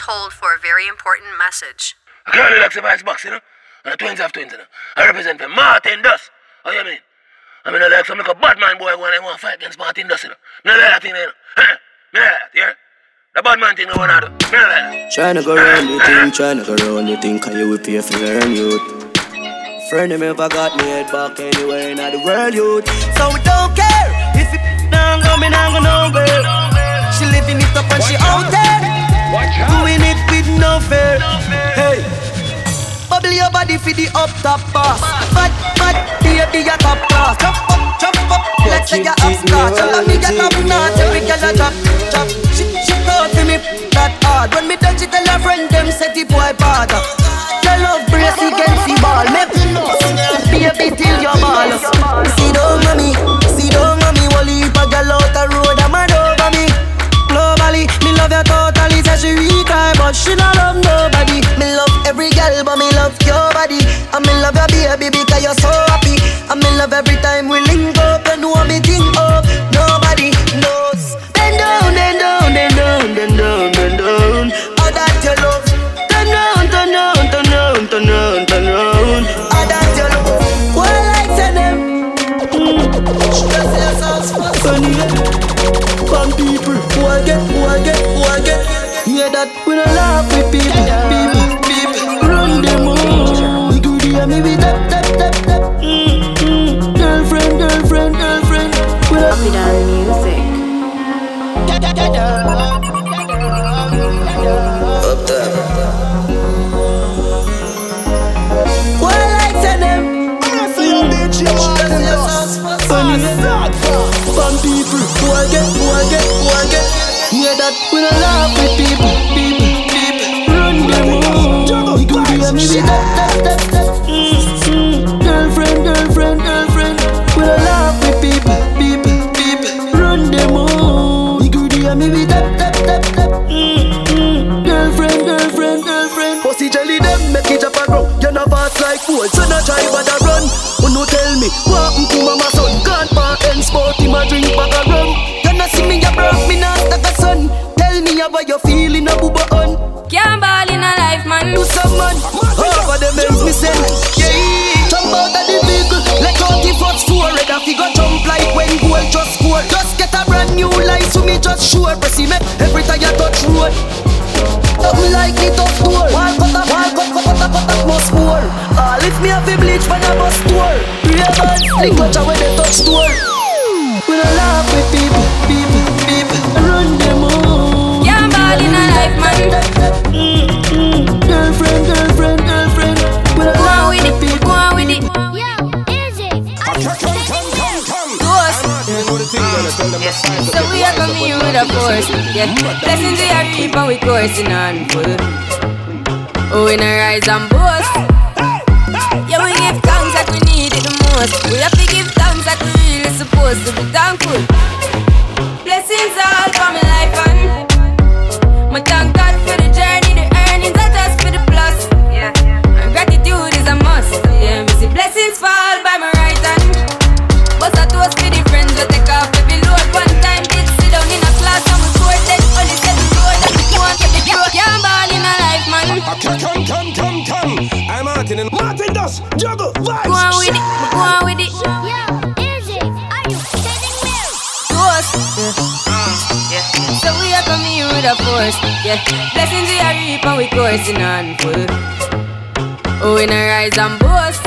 Please hold for a very important message. I can't relax the voice box, you know? And the twins have twins, you know? I represent the Martin Dust. How you mean? I mean, I like some like a bad man boy when I want to fight against Martin Dust, you know? Me like that thing, you know? Huh? Me like that, yeah? The bad man thing I want to do. Me like that. Tryna go round the thing, tryna go round the thing, cause you will pay for learn youth. Friend of me ever got me head back anywhere in the world, youth. So we don't care if it now go, me now go nowhere. She living it up and she out there, doing it with no fear. Hey. Bubble your body for the up top boss. Bad, bad, baby, your top class. Jump up, jump up, let's say you're up scotch. Tell me get up notch, every girl a drop, drop. She, she thought for me that hard. When me touch it, tell her friend them set the boy bad. Uh. Your love brace against the ball. Make me know, baby, till your ball. See down, mommy, she weak, but she not love nobody. Me love every girl, but me love your body. I me love your baby because you're so happy. I me love every time we link up. You know me think up. Nobody knows. Bend down, bend down, bend down, bend down, bend down. All that you love. Turn round, turn round, turn round, turn round, turn round. All that you love. What I like to them. Hmm. Funny, Fun people, who I get, who I get, who I get. That we don't laugh with people, people, people. Run them all. We could hear me with tap, tap, tap, tap. Mm-hmm. Girlfriend, girlfriend, girlfriend. We don't and we Yeah, blessings we are reap and we coursing on full. Oh, we not rise and boast.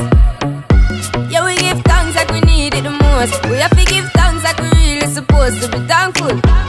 Yeah, we give thanks like we need it the most. We have to give thanks like we really supposed to be thankful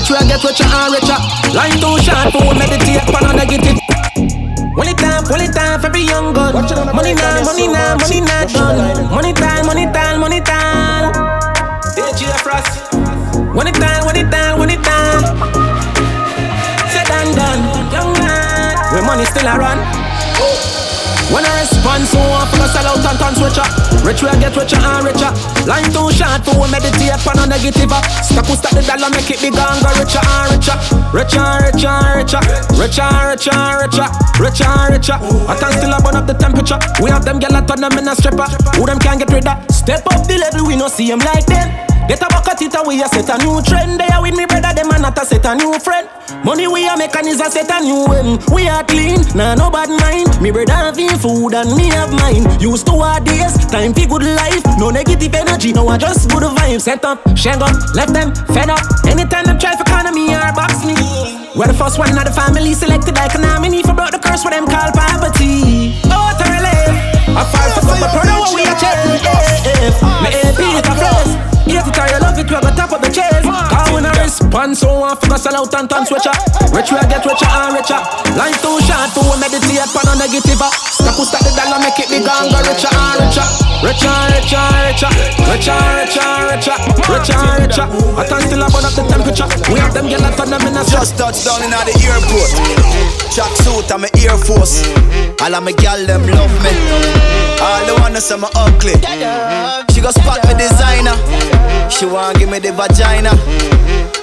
Rich will get richer and richer. Uh. Line too short for meditate pan on negative. When it time, when it time every young gun. Money now, money now, money now done. Money time, money time, money time. DJ Frost. When it time, when it time, when it time. Said and done, young man. When money still a run. When I respond, so I feel sell out and turn switcher. Rich will get richer and richer. Line too short for meditate on negative. Stop who stop the dollar, make it bigger and go richer and richer. Richer and richer and richer. Richer and richer and richer. Richer and richer. I can still burn up the temperature. We have them gyal turn them in a stripper. Who them can't get rid of? Step up the level, we no see them like them. Get a bucket it away, a set a new trend. They are with me brother, them are not a set a new friend. Money we a make and is a set a new end. We are clean, nah no bad mind. Me brother have food and me have mine. Used to our days, time for good life. No negative energy, no I just good vibes. Set up, shang up, left them fed up. Anytime them try for corner me or box me. We're the first one of the family selected like an nominee for broke the curse what them call poverty. Oh, to relive. Eh. I fight for my brother, what we a check. Eh, eh, me AP it a flows. Hate it or you love it, we got top of the chairs. Cause when I respond, so I figure sell out and turn switcher. Rich we get richer and richer. Line too short, to meditate pan on negative. Uh, Stop who start the dollar, make it bigger and go richer and richer. Richer richer richer. Richer richer richer. Richer and richer. I can still burn up the temperature. We have them get turn them in a Just touched down in the airport. Track suit and my Air Force. All of my gal them love me. Me ugly. She go spot me designer. She want give me the vagina.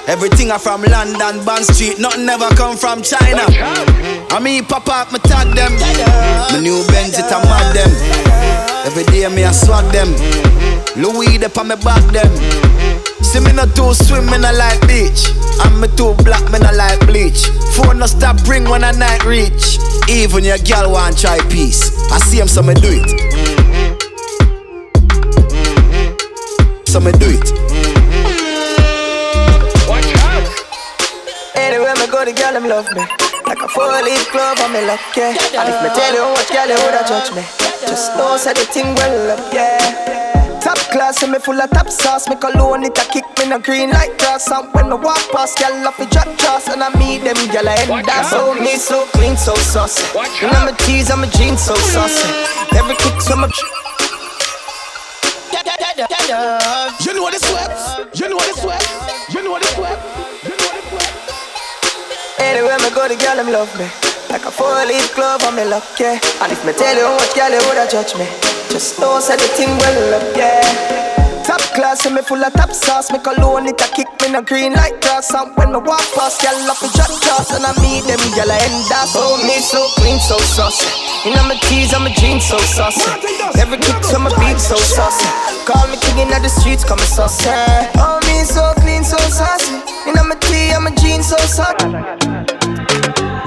Everything I from London, Bond Street. Nothing ever come from China. I mean pop up, me tag them. My new Benz it a mad them. Every day me I swag them. Louis de on me back them. See me not too swim, me not like beach. I'm me too black, me not like bleach. Phone no stop ring when I night reach. Even your girl want try peace. I see him, so me do it. So me do it. Watch out. Anywhere me go, the girl them love me. Like a four-leaf glove, I'm lucky. And if me tell you how much girl you woulda judge me, just know say the thing well up, yeah. Top class, and me full of top sauce. Me cologne it a kick me no green like grass. And when me walk past, girl off the drop toss, and I meet them girl I end that. So me so clean, so saucy. And I'm a tease, I'm a jeans, so saucy. Every kick, so You know the sweat. You know the sweat. You know the sweat. You know the sweat. Anywhere me go, the girl them love me. Like a four-leaf glove, I'm lucky. And if me tell you much girl you woulda judge me, just know say the thing well up, yeah. Top class, and me full of top sauce. Me cologne it a kick me no green like grass. And when me walk past, girl up a drop toss, and I meet them I end up. Oh, me so clean, so saucy. You know my tees, I'm a jeans, so saucy. Every kick to my beat, so saucy. Call me king in the streets, call me saucy. Oh, me so clean, so saucy. You know my tee, I'm a jeans, so saucy.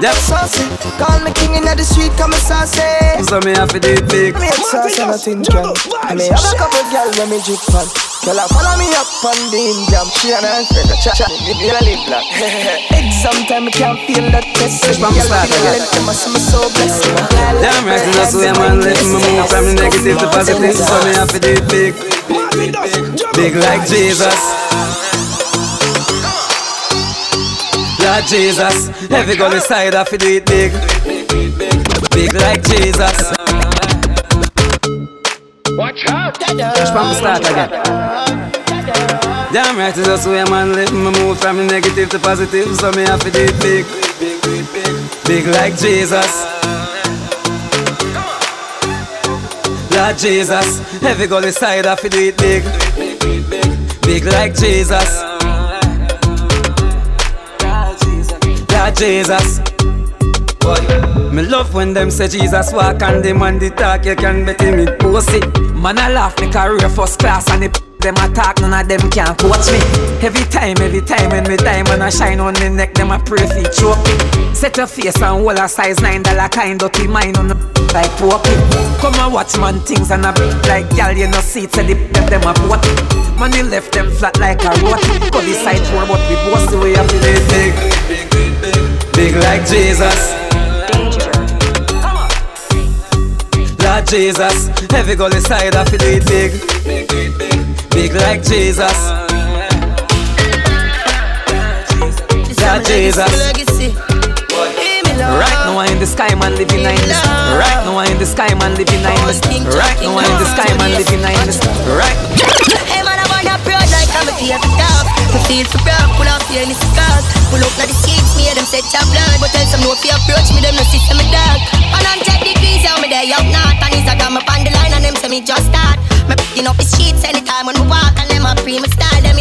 Yep. Saucy, call me king in the street, come a saucy. So me have to do it big. Me a sauce and nothing drunk. I may have a couple girl when me drip on. Girl, I follow me up on the Indian. She and her friend, a chat, chat, me feel a live black. Exam time, I can't feel that test. Push my Girl, start feel again. it, them a see me so blessed. Damn right, that's why man let me move from the negative to positive. So me have to do it big. Big like Jesus. Lord Jesus, every girl inside have to do it big. Big like Jesus. Watch out. Push from the start again. Damn right, that's why man let me move from negative to positive. So me have to do it big. Big like Jesus. Lord Jesus, every girl inside have to do it big. Big like Jesus. Jesus. Me love when them say Jesus walk and them on the talk, you can bet him it pussy. Man, I laugh me career first class and it them attack, none of them can coach me. Every time, every time when me diamond I shine on the neck, them a pray for choke me. Set your face and hold a size nine dollar kind dirty mine on the like poking. Come and watch man things and a like gal, you know see it, say the them them a. Man, you left them flat like a road. Go the side poor, but we both the way up to the big, big like Jesus. Lord Jesus. Every girl inside I feel it big, big big like Jesus. Lord Jesus. Right now I'm in the sky man living in this. Right now I'm in the sky man living in this. Right now I'm in the sky man living in this. Right. Hey man, I wanna proud like I'm a fear for top. Me feel for pull out in the scars. Pull up na the seats, me them set your blood. But tell some no fear approach me, them no system me dog. And on take degrees, yeah me there up north. Instagram up on the line and them say me just start. Me picking up the sheets anytime when we walk and them a pre me style.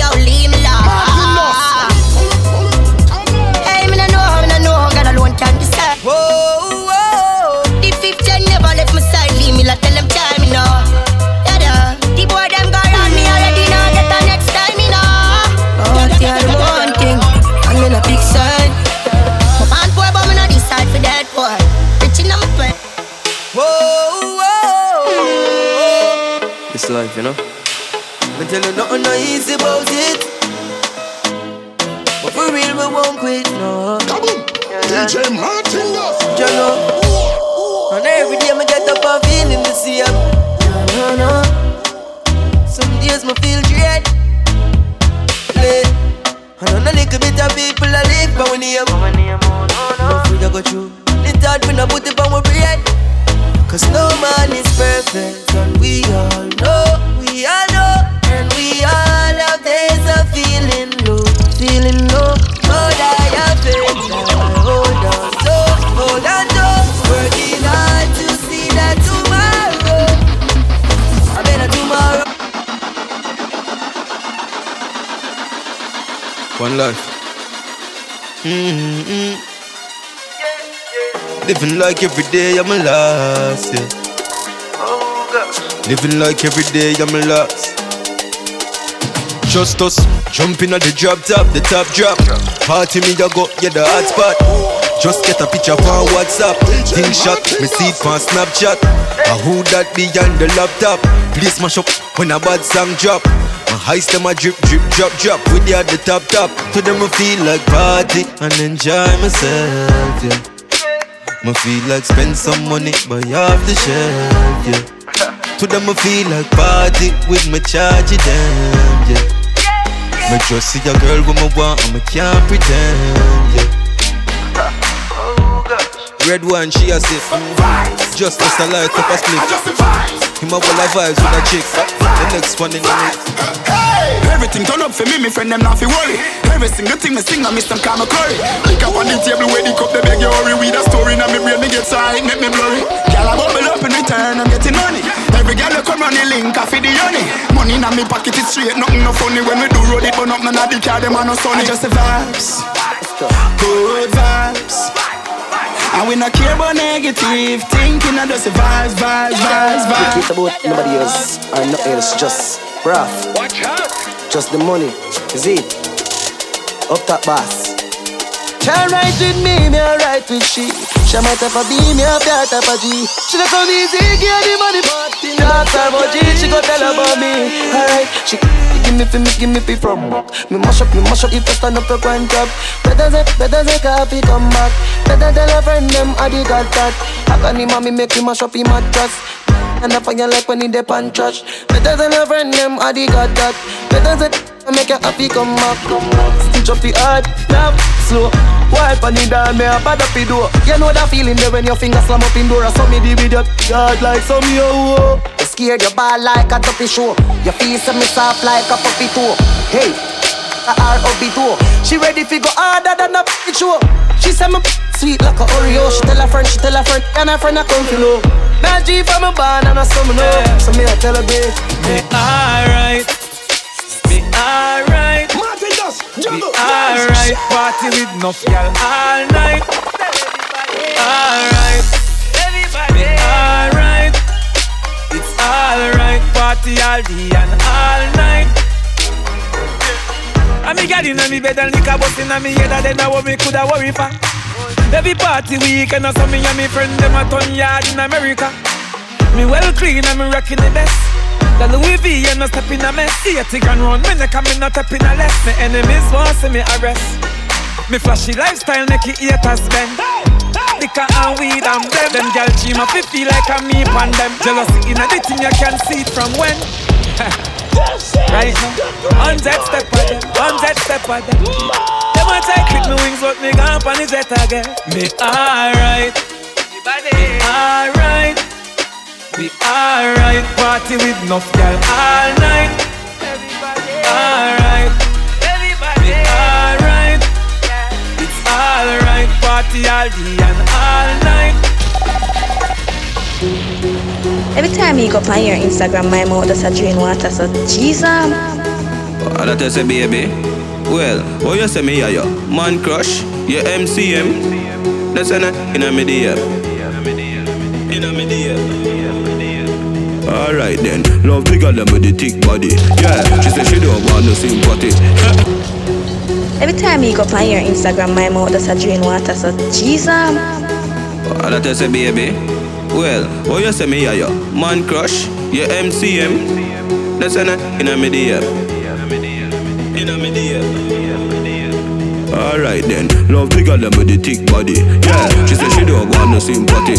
About it. But for real, we won't quit, no. Come on, yeah. DJ Martin You Mm-hmm. Living like every day I'm a lost, yeah. Living like every day I'm a lost. Just us jumping at the drop top, the top drop. Party me, I go, yeah, the hot spot. Just get a picture on WhatsApp. Think shot, me see it on Snapchat. I who that behind the laptop? Please smash up when a bad song drop. My heist them a drip, drip, drop, drop. With at the top, top. To them I feel like party and enjoy myself, yeah. Me feel like spend some money, buy off the shelf, yeah. To them I feel like party with me charge them, yeah. Me just see a girl with me want and me can't pretend, yeah. Red one, she a sip. Just as a light up a split. Him a wall of vibes with a chick. The next one in the mix. Everything turn up for me, my friend them not fi worry. Every single thing me sing, I miss them me curry. Pick up on the table where the cup, they beg you hurry. With a story, now me brain me get side, make me blurry. Girl, I bubble up in return, I'm getting money. Every girl you come on the link, I feed the honey. Money in me pocket is straight, nothing no funny. When we do road it, but up none of the car, them are no sunny. Just the vibes, good vibes. And we not care about negative thinking, I just the vibes, vibes, vibes, We vibes. care about nobody else or nothing else, just breath. Watch out. Just the money, is it? Up top boss. Can't ride with me, me a ride with she. She might have a B, me a fat type of G. She dey come easy, give the money, but in that time of G, she go tell about me. Alright, she give me fi, me give me fi from. Me mash up, me mash up, if I stand up, go and drop. Better say, better say, coffee come back. Better tell a friend them, I the got that. I can him me make him mash up him mattress. And I fire like when he dip and trash Better than a friend, them I the got that Better than I make you happy come back Stitch up the hard, now slow Wipe on the down, me a bad up the door You know that feeling there when your finger slam up in door I saw me the video, God like some yo oh, You oh. Scared your ball like a tuppy show Your face and me soft like a puppy toe Hey, a R-O-B-2 She ready fi go harder than a p*** show She say me sweet like a Oreo. She tell her friend, she tell her friend And her friend a come to know. Now G from a band and a some know. So me a tell her babe Me alright, me alright, Martin does, me alright. Party with no girl all night. Alright, alright. Party all day and all night. And me got in me bed and liquor bust in me head and then I what me coulda worry for. Every party weekend or something and me friend them a ton yard in America. Me well clean and me rocking the best. The Louis V and no step in a mess. 80 grand round me neck and me not step in a less. Me enemies want see me arrest. Me flashy lifestyle make it haters bend. Liquor and weed and them. Them gal dream of it feel like I'm me upon them. Jealousy in a the thing you can see from when. right now, hundred step on them, hundred step on them. Them want I clip me wings, but me gone on the jet again. Me alright, me alright, we alright. Party with enough gal all night. Alright, party all day and all night. Every time you go up on your Instagram, my mouth does a drain water, so Jesus. Ah, that you say, baby. Well, what you say me yeah, yo? Man crush, your MCM. That's an in a media. In a media. Alright then, love bigger than with the thick body. Yeah, she said she don't want no sympathy. Every time you go on your Instagram, my mouth does a drain water, so Jesus. Ah, that you say, baby. Well, what you say me yo? Man crush, your MCM. That's an in a media. In a media. Alright then, love bigger than with the thick body. Yeah, she said she don't want no sympathy.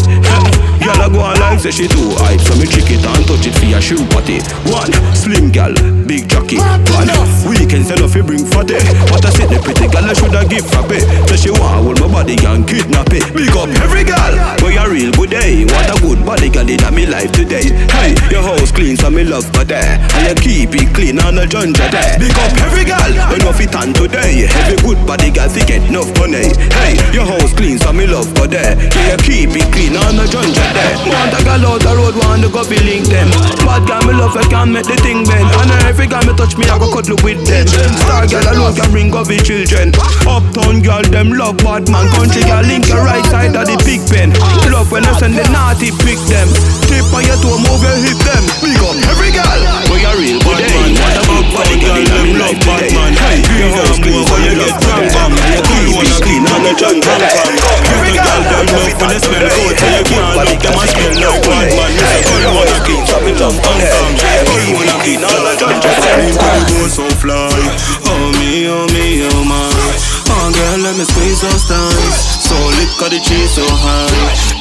Girl, I go on like say she too hype, so me trick it and touch it for your shoe party. One, slim gal, big jockey. One, weekend sell off you bring fatty. What I said the pretty gal I shoulda give for pay. So she want hold my body and kidnap it. Big up every gal, boy you real good day. What a good body gal in me life today. Hey, your house clean so me love for there, and you keep it clean on the junja there. Big up every when you fit on today. Every good body gal fi get enough money. Hey, your house clean so me love for there. Yeah, keep it clean on the junja there. Want a gal out the road want to go fi link them. Bad gal me love I can make the thing bend. And every gal me touch me I go cuddle with them. Star gal alone can bring up the children. Uptown gal them love bad man. Country gal link your right side of the big pen. Love when I send the naughty pick them. Tip on your toe move your hip them. Big up every gal. Boy you real good day. What about body gal them love bad man. Hey, your house clean so you You keep it clean them love when they smell good. So you can't and clean so fly. Oh me, oh me, oh my. Oh girl, let me squeeze those thighs. So lit, the cheese so high.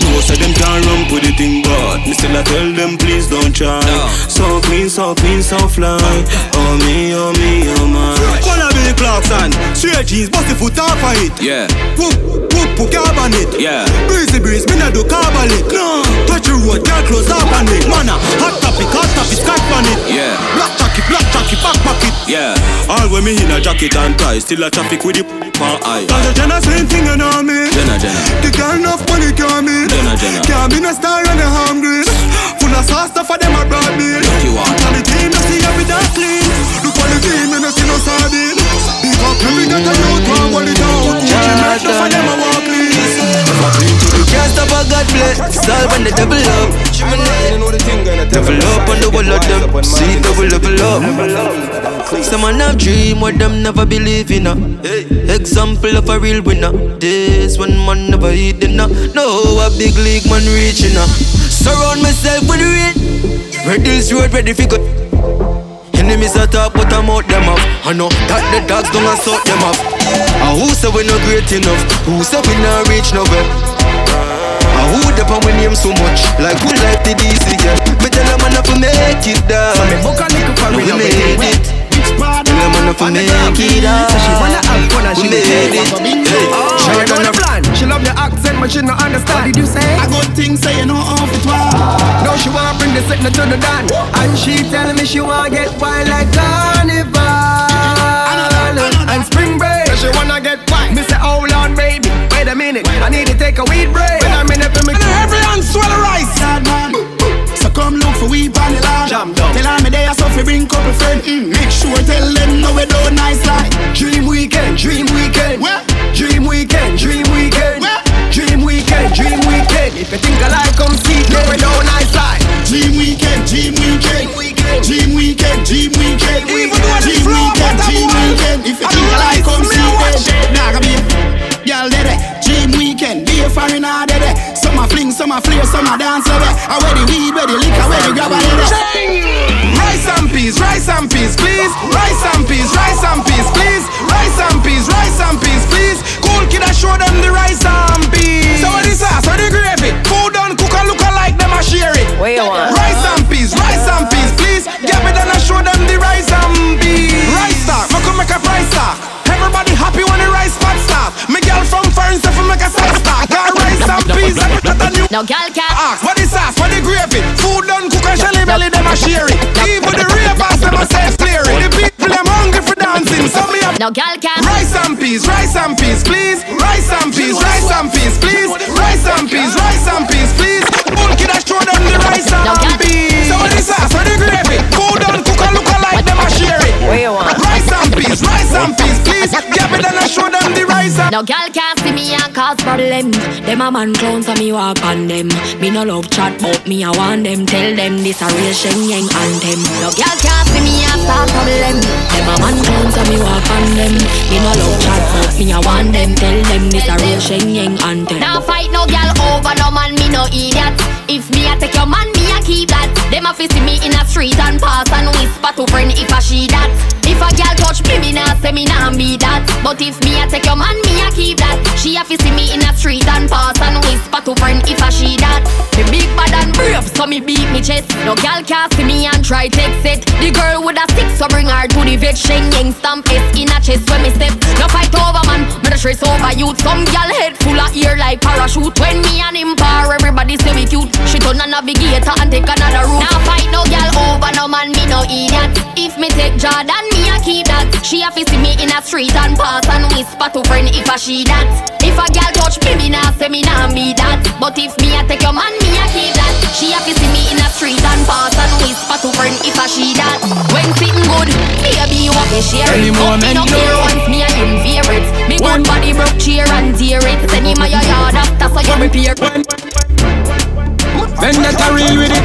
No, say them can't run with the thing, but me still I tell them please don't try. So clean, so clean, so fly. Oh me, oh me, oh my. Wanna be straight jeans, bust the foot off of it. Yeah, Whoop, whoop, put it. yeah. Breezy breeze, me not do carbolic. No, touch the road, girl close up on it. Mana, hot topic, hot topic, scotch on it. Yeah. Black jacket, black jacket, back pocket. Yeah, all when me in a jacket and tie, still a traffic with the pan eye. Cause the Jenna same thing you know me. Jenna, Jenna, The girl enough money can't meet. Jenna, Jenna. Can't be no star and a hungry. Full of sauce stuff for them a broad meal. You are. Look on the team, no see every dark clean. Look on the team, no see no sardine. Up every that I know, one hold it out. Gucci make no for them a walk clean. Can't stop a God bless. Solve when the double up. Double up on the wall of them. See double level up. Some man have dream what them never believe in. Uh. Example of a real winner. This one man never eat dinner. No, a big league man reaching. Uh. Surround myself with real. Red Hills Road ready for go. Enemies attack, but I'm out them off. I know that the dogs don't sort them off. And who say we not great enough? Who say we not reach nowhere? And who pan we name so much? Like who like the DC, yeah? Me tell them man to make it down. So me book a little for We made it. Tell them man make it down. So she wanna have fun and she made made it. Hey, Oh, you know the plan. She love your accent, but she no understand. What did you say? I got things say you know off it well. No, she wanna bring the sickness to the dan, and she tell me she wanna get wild like carnival and spring break. So she wanna get wild. Me say, hold on, baby, wait a minute, I need to take a weed break. Wait a minute for me. Everyone swallow rice. Sad man. So come look for we on the. Jam down. Tell her me there so fi bring couple friend. Mm, make sure tell them no we do nice like. Dream weekend, dream weekend. Where? Dream weekend, dream weekend. Where? Dream weekend, dream weekend. If you think I like, come see. No, we don't nice like. Dream weekend, dream weekend. weekend. Dream weekend, dream weekend. Even though Dream weekend, dream weekend. If you think I like, come see I watch them. it. Nah, come here. Y'all dead Dream weekend, be a foreigner some a flare, some a dance away. I wear the weed, wear the liquor, wear the grab a Rice and peas, rice and peas, please. Rice and peas, rice and peas, please. Rice and peas, rice and peas, please. Cool kid, I show them the rice and peas. So what is that? so the gravy. Food done, cook and look alike, them a share it. Where you want? Rice and peas, rice and peas, please. Get me then I show them the rice and peas. Rice stock, make a price stock. Everybody happy. Me girl from Ferns if make a. Got rice and peas and a new. No girl can ask. What sauce? What the gravy? Food done cook and shelly belly them a share. Even the ravers them a self clear. The people them hungry for dancing, so me up. No girl can. Rice and peas, rice and peas, please. Rice and peas, rice and peas, please. Rice and peas, rice and peas, please. Bull kid, I show them the rice and peas. So what sauce? What the gravy? Food done cook and look alike them a. What you want? Rice and peas, rice and peas, please. Give me then a show them the rice and No gal can see me and cause problem. Them a man clowns and me walk on them. Me no love chat but me I want them. Tell them this a real Shen Yeng anthem. No gal can't see me and start problem. Them a man clowns and me walk on them. Me no love chat but me I want them. Tell them this a real Shen Yeng anthem. Now fight no gal over no man me no idiot. If me I take your man me I keep that. Them a fi see me in a street and pass and whisper to friend if I she that. If a gal touch me, me nah say me nah be that. But if me a take your man, me a keep that. She a fi see me in a street and pass and whisper to friend if a she that. Me big bad and brave, so me beat me chest. No gal can see me and try take it. The girl with a stick, so bring her to the. Shen Yeng stamp S in a chest when me step. No fight over man, me the stress over youth. Some gal head full of ear like parachute. When me and him par, everybody say we cute. Turn a navigator and take another route. Now fight no gal over no man, me no idiot. If me take Jordan, me a keep that. She a fi see me in a street and pass and whisper to friend if a she that. If a gal touch me, me nah say me nah be that. But if me a take your man, me a keep that. She a fi see me in a street and pass and whisper to friend if a she that. When sitting good, baby you a fi share it. Me moment, no care no. once me a him favorite. Me good body broke cheer and tear it. Send him a your yard after so you repair. Vendetta real with it.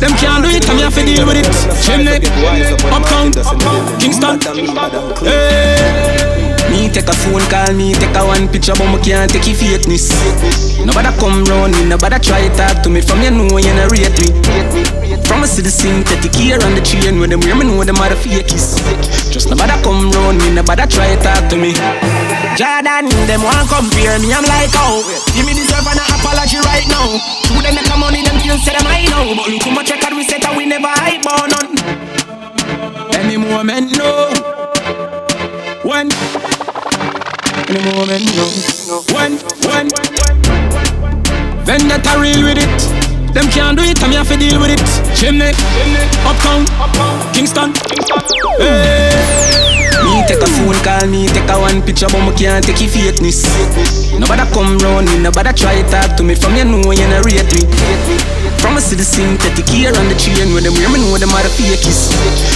Them can't do it, I'm here to deal with it. Chimney, Uptown, Kingston. Hey. Me take a phone call, me take a one picture, but me can't take your fakeness. Nobody come round me, nobody try talk to me. From you know you not rate me. From a see the synthetic here on the chain with them, me know them are the fakies. Just nobody come round me, nobody try talk to me. Jordan, them want compare me, I'm like, oh, give me deserve an apology right now. Should them make a money, them kill say them I know. But look how much record we set and we never hype on none. Any moment, no. When? Any moment, no. When? When? Vendetta real with it. Them can't do it, I'm here to deal with it. Chimney, Uptown, Kingston. Hey. Take a phone call, me take a one picture, but me can't take your fakeness. Nobody come round me, nobody try talk to me. From you know you not rate me. From a see the synthetic here on the chain with them, me know them are the fakies.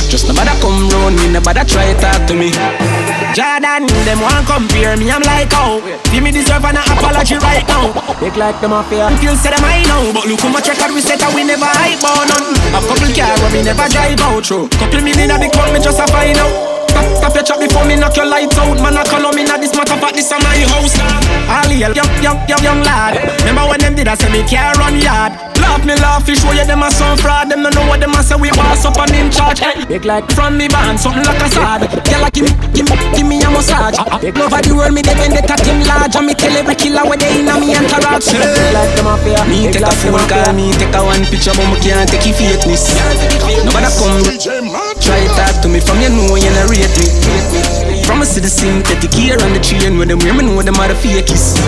Just nobody come round me, nobody try talk to me. Jordan, them want compare me, I'm like, oh, give me deserve an apology right now. Big like the mafia, feel say them I know, but look how much record we set and we never hype on none. A couple car where me never drive out through. Couple million at the club, me just a find out. Stop, stop your chat before me knock your lights out. Man, I call on me now this matter but this is my house. All young, young, young, young, young lad. Remember when them did I say me care run yard? Laugh me laugh, fish show you them a some fraud. Them don't know what them a say we boss up and in charge. Hey. Big like from me band, something like a sword Girl like give me, give me, give me a massage. Ah, ah, big over the world, me they cat him large. And me tell every killer where they in a me entourage. Big like the mafia Me take a phone call, me take a one picture But me can't take your fakeness. Nobody come Try talk to me from you know you not rate me From a see the synthetic here on the chain With them hear me know them are the fakies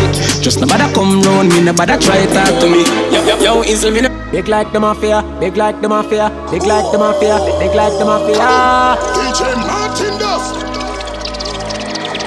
Just nobody come round me, nobody try talk to me. Yo, yo, yo, is me? Big like the mafia, big like the mafia Big like the mafia, big like the mafia. DJ Martin Dust.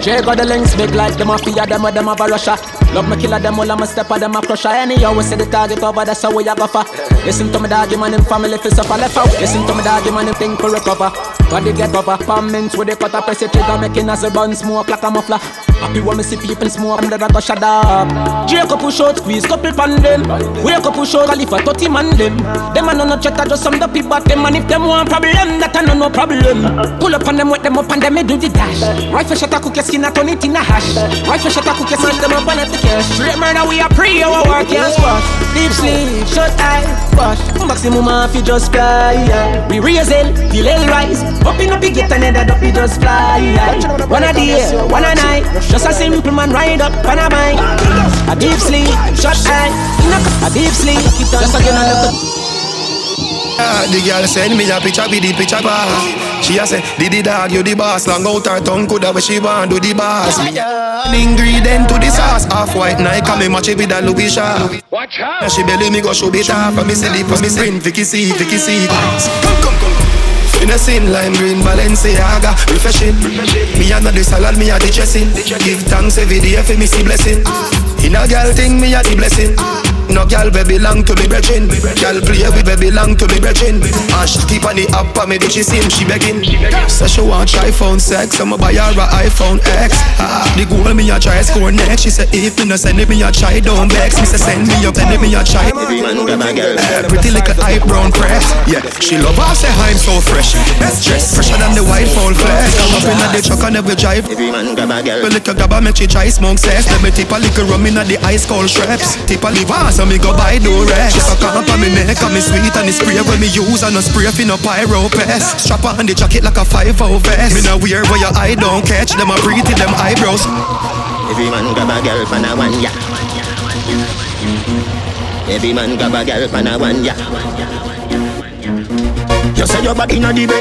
Jay got the links big like the mafia, them of them a Russia. Love me killer, them all I'm a step of them a crusher. Anyhow, we see the target over, that's how we a go for. Listen to me, doggy man, in family, fi suffer left out. Listen to me, doggy man, in think for recover. Body get over, palments with the cutter, press the trigger, making us a bun smoke like a muffler. Happy when me see people smoke, I'm the go shut up. Jacob push out, squeeze couple pan them. Wake up push out, Khalifa 30 man them. Them a no no chatter, just some dopey but them. And if them want problem, that a no no problem. Pull up on them, wet them up, and them me do the dash. Rifle shot a cook your skin, I turn it in a hash. Rifle shot a cook your skin, them up and at the cash. Straight murder, we a pre, our work can't squash. Deep sleep, shut eye, wash. Maximum off, you just fly. Yeah. We raise hell, feel hell rise. Up in a big get another up, you just fly. Yeah. One a day, one a night. Just a simple man ride up on a bike. A deep sleep, shut eye. A deep sleep, just again on the Ah, the girl send me a picture with the picture bar. She a say, Diddy dog, you the boss. Long out her tongue, coulda where she want do the boss. Me ingredient to the sauce, half white Nike, me match it with a Louis Shaw. Watch out. And she belly me go show it off, and me see the me sprint, Vicky C, Vicky C. Come, come, come. Innocent lime green Balenciaga Refreshing. Me a the salad, me a the dressing. Give thanks every day for me see blessing. In a girl thing, me a the blessing no girl we belong to me brethren. Girl play with we belong to me brethren. And she keep on the up on me, did she see him, she begging. Say she want try phone sex, I'ma buy her a iPhone X. Ah, The goal me a try score next. She say if me no send it, me a try don't vex. Me say send me up, send it, me a try. Uh, Pretty little eye brown press Yeah, she love how say I'm so fresh. Best dress, fresher than the white fall flesh Come up in the truck and every drive. Every man grab a girl Well, little grab a make she try smoke cess Let me tip a little rum in the ice cold straps. Tip a liver so me go buy Durex. She suck up on me neck and me sweet and the spray when me use and no spray fi no pyro pest Strap on the jacket like a 5 vest. Me no wear where your eye don't catch. Them a breathe in them eyebrows. Every man grab a girl pan a one ya Every man grab a girl pan a one ya You say your body inna the bed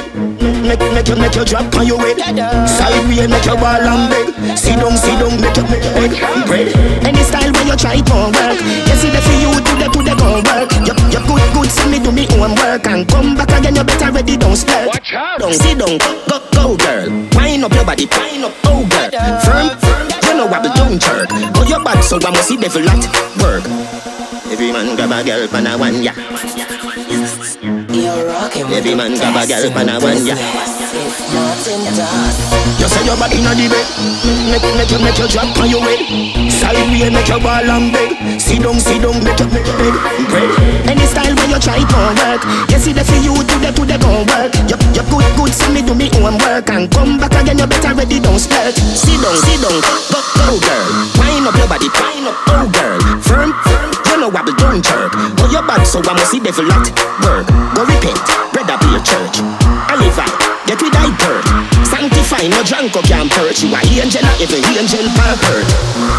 Make, make you, make you drop on your head Side way, make you ball and beg. Sit down, sit down, make you make head bread Any style where you try it won't work. You see the for you, to the, to the gon' work. You, you good, good, see me do me own work And come back again, you better ready, don't splurt Watch out. Don't sit down, go, go, go girl. Wind up your body, wind up, oh girl. Firm, you know wobble, don't jerk. Go your back, so I must see devil at work. Every man grab a girl pan a one ya You're rocking with Every man grab a girl pan a one ya You say your body inna the bed Make, make you, make you drop on your head. Side way, make you ball and beg. Sit down, sit down, make you make bed bread Any style where you try won't work. You see the for you, to the, to the gon' work. You, you good, good, see me do me own work. And come back again, you better ready, don't splurt Sit down, sit down, go, go girl. Wind up your body, wind up, oh girl. Firm, firm, know wobble, don't jerk Go your back, so I must see devil at work. Go repent, brother be your church. With thy bird Sanctify, no drunk or can perch. You a angel, a every angel per hurt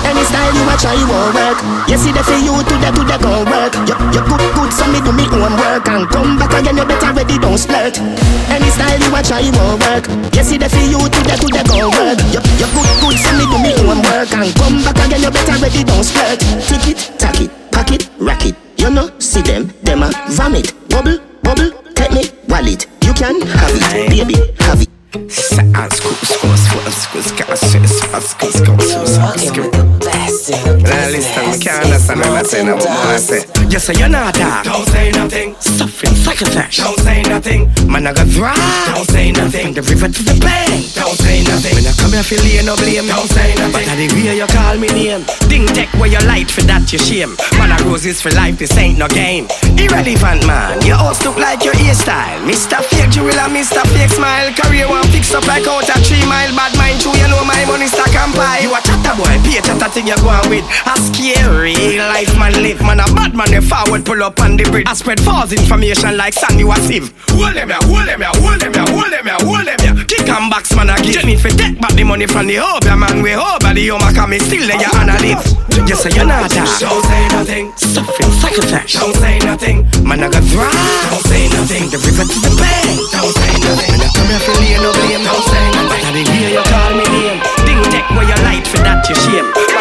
Any style you a try, won't work. You see the for you, to the, gon' work. You, you good, good, so me do me own work. And come back again, you better ready, don't splurt. Any style you a try, won't work. You see the for you, to the, gon' work. You, you good, good, so me do me own work. And come back again, you better ready, don't splurt. Tick it, tack it, pack it, rack it. You know, see them, them a vomit. Bubble, bubble, take me wallet. You can have it, baby, have it Sounds cool, scores, scores, scores, scores, scores, scores, scores, scores, scores, scores, scores, scores, now listen, me can't understand what I say now, but I say You say you're not dark Don't say nothing. Suffering psychopath Don't say nothing. Man, I got dry Don't say nothing. From the river to the bank. Don't say nothing. When I come here, feel lay no blame. Don't say nothing. But I the way you call me name. Ding tech where you light for that you shame. Man, I roses for life, this ain't no game. Irrelevant man, your host look like your hairstyle Mr. Fake Jewel and Mr. Fake Smile. Career one fix up like out a three mile. Bad mind true, you know my money stack and pie You a chatter boy, pay chatter thing you go with A scary life man live Man a bad man, they forward pull up on the bridge. I spread false information like Sandy was sieve Hold them ya, hold them ya, hold them ya, hold them ya, hold them ya Kick and box man a give. Jenny for take back the money from the hub ya man. We over the home come still there ya and a live. You say you're not that. Don't say nothing. Suffering psychopath Don't say nothing. Man I got dry Don't say nothing. The river to the bank Don't say nothing. When I come here for no blame Don't say nothing. But I didn't hear you call me name. Ding tech where you light for that you shame. I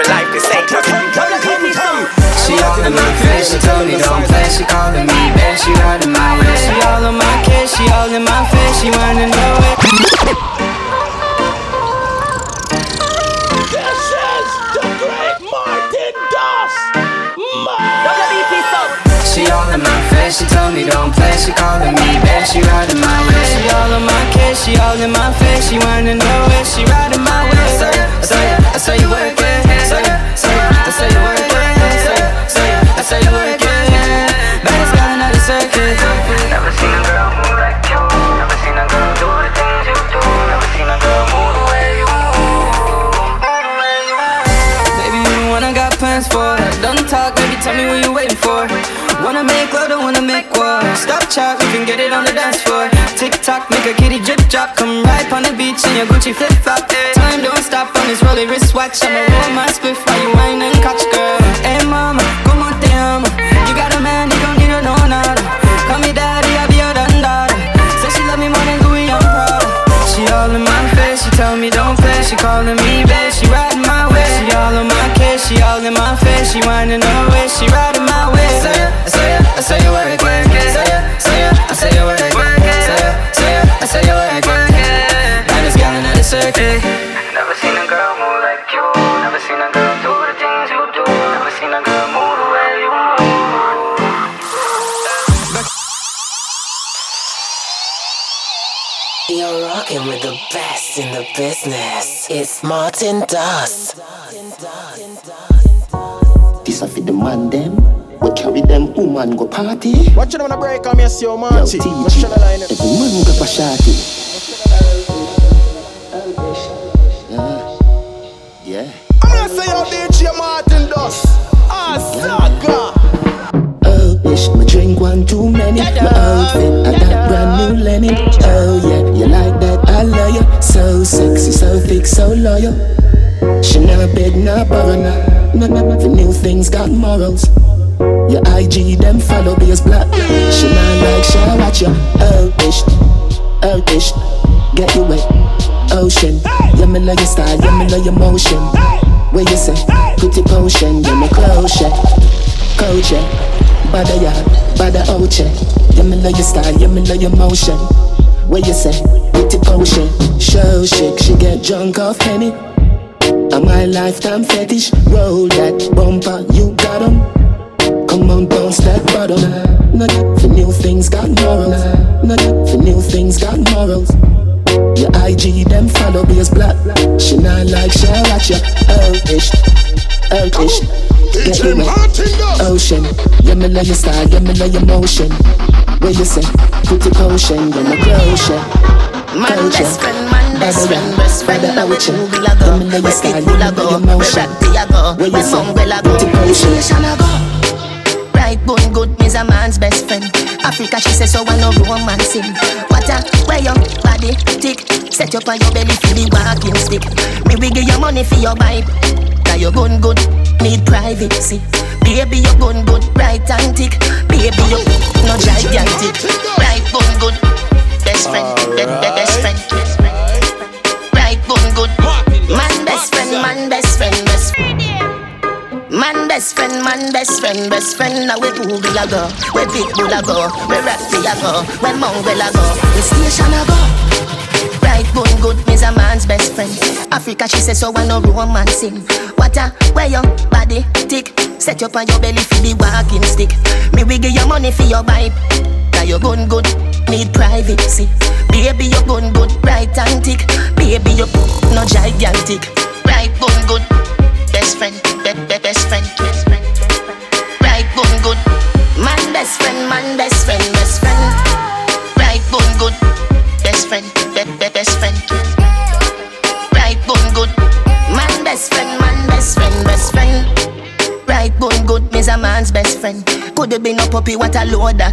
for life this ain't nothing She all in my face, she told me don't play. She calling me babe, she riding my way. She all in my case, she all in my face She wanna know she told me don't play She calling me babe, she riding my way. She all in my case, she all in my face She wanna know it, she riding my way. I saw you, I saw you, I saw you work it I I saw you, I saw you work it chop, you can get it on the dance floor. Tick tock, make a kitty drip drop. Come right on the beach in your Gucci flip flop. Time don't stop on this rolling wristwatch. I'ma roll my spiff while you whine and catch, girl. Hey mama, come on, amo. You got a man, you don't need a no nada. Call me daddy, I'll be your dandada. Say she love me more than Louis, I'm proud. She all in my face, she tell me don't play. She calling me babe, she riding my way. She all in my case, she all in my face. She whining her way, she riding my way. I saw I say you, I say you work. Martin Dust. This a for the man them. We carry them woman go party. Watch it on a break, I'm your CEO Marty. Yo, TG. shut the line. Every man go for shawty. Yeah. Yeah. I'm gonna say your DJ Martin Dust. Ah, saga. Oh, ish, my drink one too many. My outfit, I got brand new linen. Oh yeah, you like that? Love you. So sexy, so thick, so loyal. She never beg, not borrow, nah. No, no, the new things got morals. Your IG, them follow be as black. She not like, she watch you. Oh, ish, oh, ish, get you wet. Ocean, yeah, me love your style, yeah, me love your motion. Where you say, pretty potion, yeah, me crochet, yeah. Bada ya, bada oche. Yeah, me love your style, yeah, me love your motion. Where you say, pretty potion, show chic, she get drunk off Henny. And my lifetime fetish, roll that bumper, you got 'em. Come on, bounce that bottom. Not for new things got morals. Not for new things got morals. Your IG them follow be as black. She not like she watch ya. Oh ish, oh ish. Get you. Ocean, yeah me love your style, yeah me love your motion. Where you say, pretty potion, yeah my crochet. Man best friend, man best friend, best friend. Now we Google a go, where people a go, where Ratty a go, where Mongrel a go, where Station a go. Right bone good, me's a man's best friend. Africa, she says so I no romance him. What a where your body tick, set up on your belly for the walking stick. Me we give you money for your vibe. Cause your gun good, need privacy. Baby, your gun good, right and tick. Baby, you no gigantic. Right bone good, best friend, be- be- best friend. Right bone good, man best friend, man best friend, best friend. Man best friend, man best friend, best friend. Now we Google a go, we Pitbull a go, we Ratty a go, we Mongrel a go, we Station a go. Right bone good, me's a man's best friend. Africa, she says so I no romance him. What a where your body tick, set up on your belly for the walking stick. Me we give you money for your vibe. Cause your gun good, need privacy. Baby, your gun good, right and tick. Baby, you no gigantic. Right bone good, best friend, be- be- best friend. Right bone good, man best friend, man best friend, best friend. Right bone good, best friend, be- be- best friend. Right bone good, man best friend, man best friend, best friend. Right bone good, me's a man's best friend. Could have been a puppy, what a loader.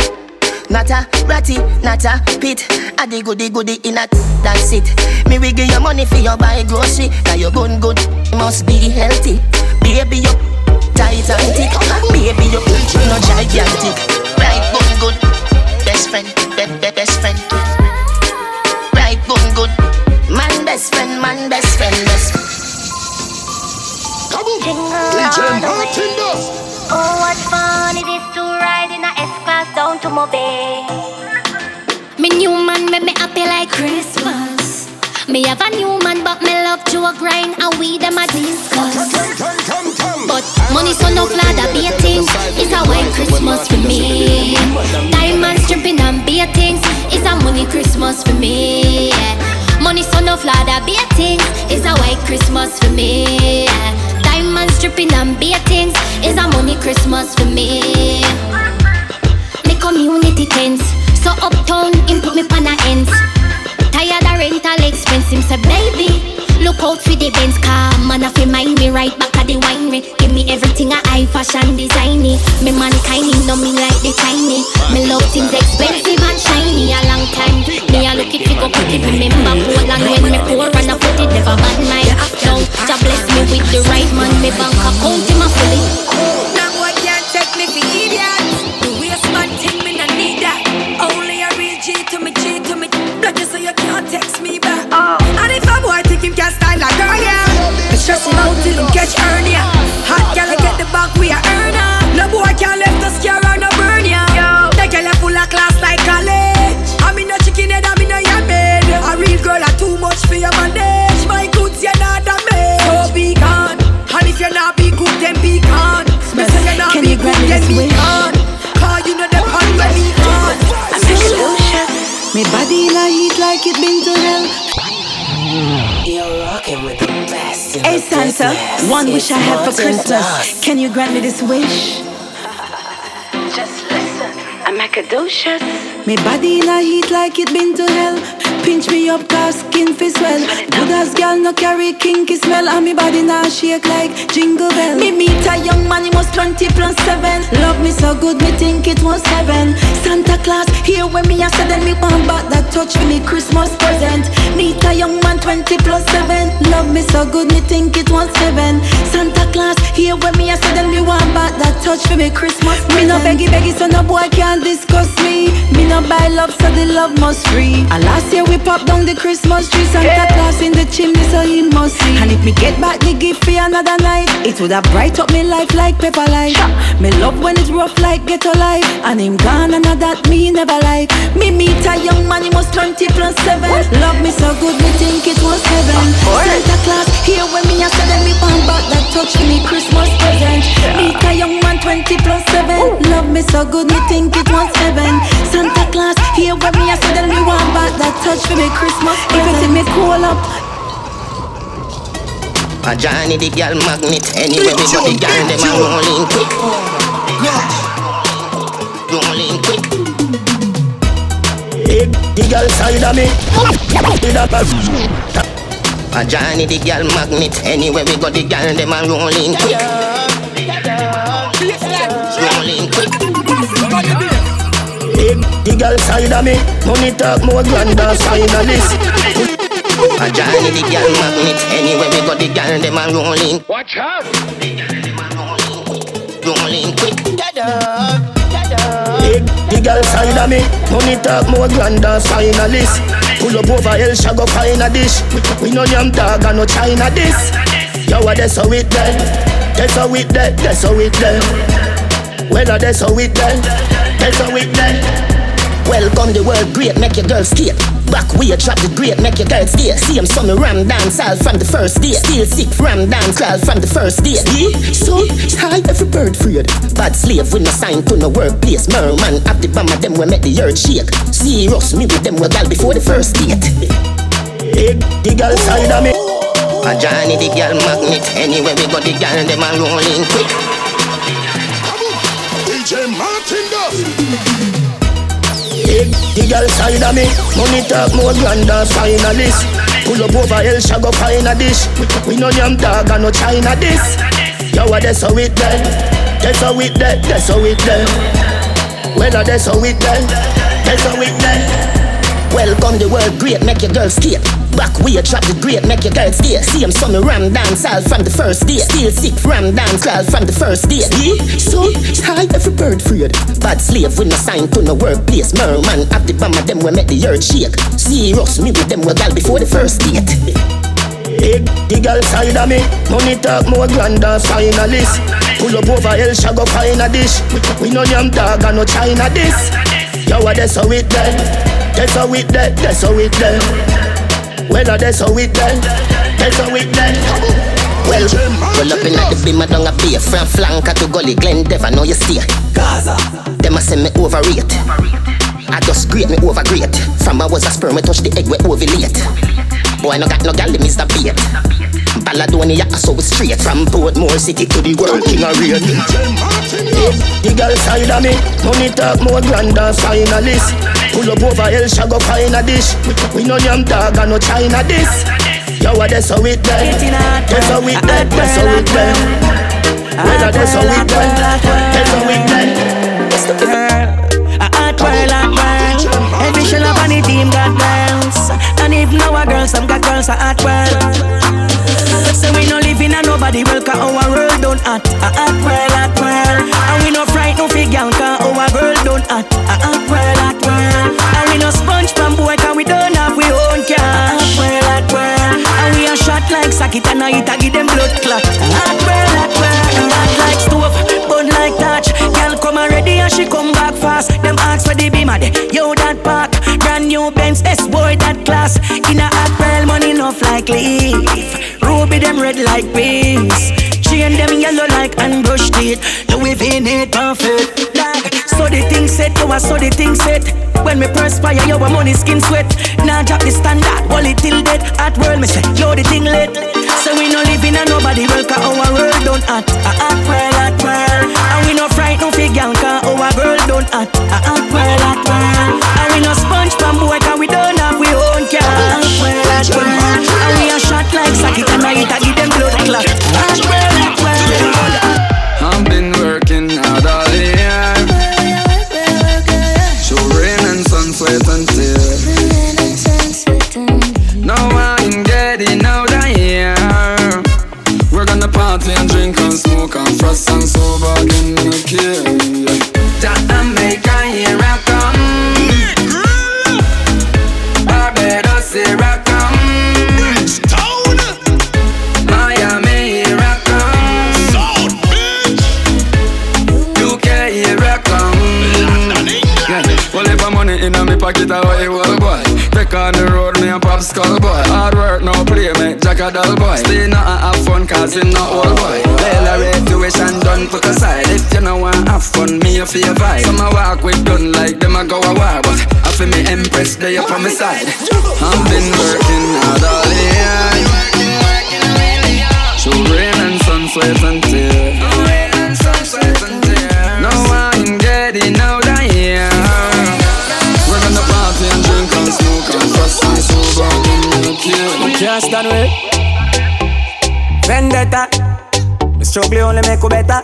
Not a ratty, not a pit. A the goody goody in a that's it. Me we give you money for your buy grocery. Now your gun good, must be healthy. Baby you tight and thick. Baby you no gigantic. Right bone good, best friend, be- be- best friend. Right bone good, man best friend, man best friend, best friend. DJ Martin Dust. Oh, what fun it is to ride in a S-Class down to Mobay. Me new man make me happy like Christmas. Me have a new man, but me love to a grind and we them a discuss. But money so no a be a thing. It's a white Christmas for me. Diamonds dripping and be a. It's a money Christmas for me. Money so no a be a thing. It's a white Christmas for me. Diamonds dripping and be a. It's a money Christmas for. Me community tense. So uptown, him put me pan a ends. Tired of rental expense, him say baby. Look out for the Benz car, man. I feel mind me right back at the winery. Give me everything I high fashion designy. Me mankind, him know me like the tiny. Me love things expensive and shiny. A long time, me a look it, go put it. Remember Poland when me poor and I put it never bad mind. Now, Jah bless me with the right man. Me bank account him a fully. Now boy can't take me for you so you can't text me back. Oh. And if a boy think him can't style a girl, yeah, stress him out till him catch early. In a heat like it been to hell. You're rocking with the best Hey Santa, business. one wish I had for Christmas. Dust. Can you grant me this wish? Just listen, I'm Macadocious. Me body in a heat like it been to hell. Pinch me up, cause skin fi swell. Good as gal no carry kinky smell, and me body now shake like jingle bell. Me meet a young man, he was 20 plus 7. Love me so good, me think it was heaven. Santa Claus, here when me I said, then me want back that touch for me Christmas present. Meet a young man, 20 plus 7. Love me so good, me think it was heaven. Santa Claus, here when me I said, then me want back that touch for me Christmas present. Me no beggy beggy, so no boy can't discuss me. Me no buy love, so the love must free. And last year we pop down the Christmas tree, Santa Claus in the chimney, so he must see. And if me get back the gift for another night, it would have bright up me life like pepper light. Me love when it's rough like ghetto life, and him gone and that me never like. Me meet a young man, he was 20 plus 7. Love me so good, me think it was heaven. Santa Claus, here when me I said, me want back that touch me Christmas present. Meet a young man, 20 plus 7. Love me so good, me think it was heaven. Santa Claus, here when me I said, then me want back that touch for me Christmas present. If you see me cool up, A Johnny the girl magnet. Anyway, we got the girl them a rolling quick. Rolling quick. The girl side of me. A Johnny the girl magnet. Anyway, we got the girl them a rolling quick. Hey, the girl side of me. Money talk more grand than finalist. A Johnny the girl magnet. Anyway, we got the girl them a rolling. Watch out. Rolling quick. Hey, the girl side of me. Money talk more grand than finalist. Pull up over El Shago find a dish. We no yam dog and no China this. Yo, what that's how it done. That's how it done. That's how it done. Well, that's how it done. How it done. Welcome the world great, make your girl skate. Back way, drop the great, make your girl stay. See him some ram dance all from the first day. Still sick ram dance all from the first day. Yeah, so high every bird freed. Bad slave with no sign to no workplace. Merman at the bomb of them we make the earth shake. See Serious me with them we gal before the first date. Hey, the girl side of me. A Johnny the girl magnet. Anyway we got the girl them a rolling quick. The girl side of me. Money talk more grand than finalist. Pull up over El Shago find a dish. We no yam dog and no China this. Yo, what that's how it done. That's how it done. That's it done. Well, uh, that's how it done. That's how it done. Welcome the world great, make your girl skate. Back way, drop the great, make your girl stay. See him some ram dance all from the first day. Still sick ram dance all from the first day. Yeah, so high every bird freed. Bad slave with no sign to no workplace. Merman at the bomb of them we make the earth shake. Serious me with them we gal before the first date. Hey, the girl side of me. Money talk more grand than finalist. Pull up over El Shago find a dish. We no yam dog no China this. Yo, what that's how it done. That's how it done. That's how it done. Well, that's how it done. That's how it done. Well, roll up in at the beam, I don't a beer. From flanker to gully, Glen Dev, I know you stay. Gaza. Them a say me overrate. I just grade me overgrade. From I was a sperm, we touch the egg, we ovulate. Boy, no got no gal, Mr. Bait. Balladonia, so we straight from Portmore City to the world king of rain. Hey, the girl side of me. Money talk more grand than finalist. Pull up over El Shago find a dish. We no yam dog and no China this. Yo, what that's it done. That's how it done. That's it done. Well, uh, that's how it done. That's how it done. A hot hot world. Every shell up on the team got bounce. And if now a girl, some got girls a hot world. So we no live in a nobody well Cause our world don't act, a act well, act well And we no fright no fig girl Cause our world don't act, a act well, act well And we no sponge from boy Cause we don't have we own cash Act well, act well And we a shot like socket And I eat a give them blood clot. Act well, act well Act like stove, bun like touch Girl come already and she come back fast. Them ask for the mad, Yo that park. A hot class. In a hot pearl, money enough like leaf. Ruby them red like beans. Chain them yellow like unbrushed teeth. Louis V need perfect. Like, so the thing set, you a so the thing set. When me perspire, you a money skin sweat. Now drop the standard, hold it till dead. At world, me say, yo the thing lit. So we no living in a nobody well, cause our world don't act. A hot pearl, hot pearl. And we no fright, no figure, cause our girl don't act. A here. We're gonna party and drink and smoke and frost and sober again, no care. Jamaica, here I come. Barbados, here I come. Miami, here I come. UK, here I come. Yeah. Well, if I'm money in my pocket, I a dull boy. Stay not and have fun, cause him not old boy. Layla rate tuition done, put aside. If you know want have fun, me a feel vibe. Some a walk with gun like them a go a war, but I feel me impress, they up on my side. I've been working hard all year. Rain and sun, sweat and tears. Now I'm getting out of here. We're gonna party and drink and smoke and frost and sober no. Can't stand with Vendetta. The struggle only make you better.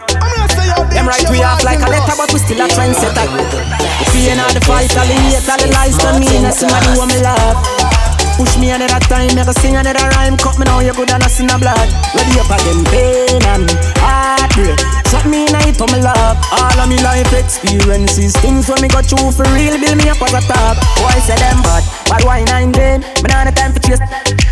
Them right we off like a letter But we still a trendsetter. The pain of the fight All the hate, all the lies to me And somebody who me love Push me another time, make a sing another rhyme. Cut me now, you good and I see no blood. Ready up again, pain and heartbreak Shot me night for me love. All of me life experiences. Things when me go through for real Build me up as a top. Boy I say them bad, but why nine vain Me not the time for chase.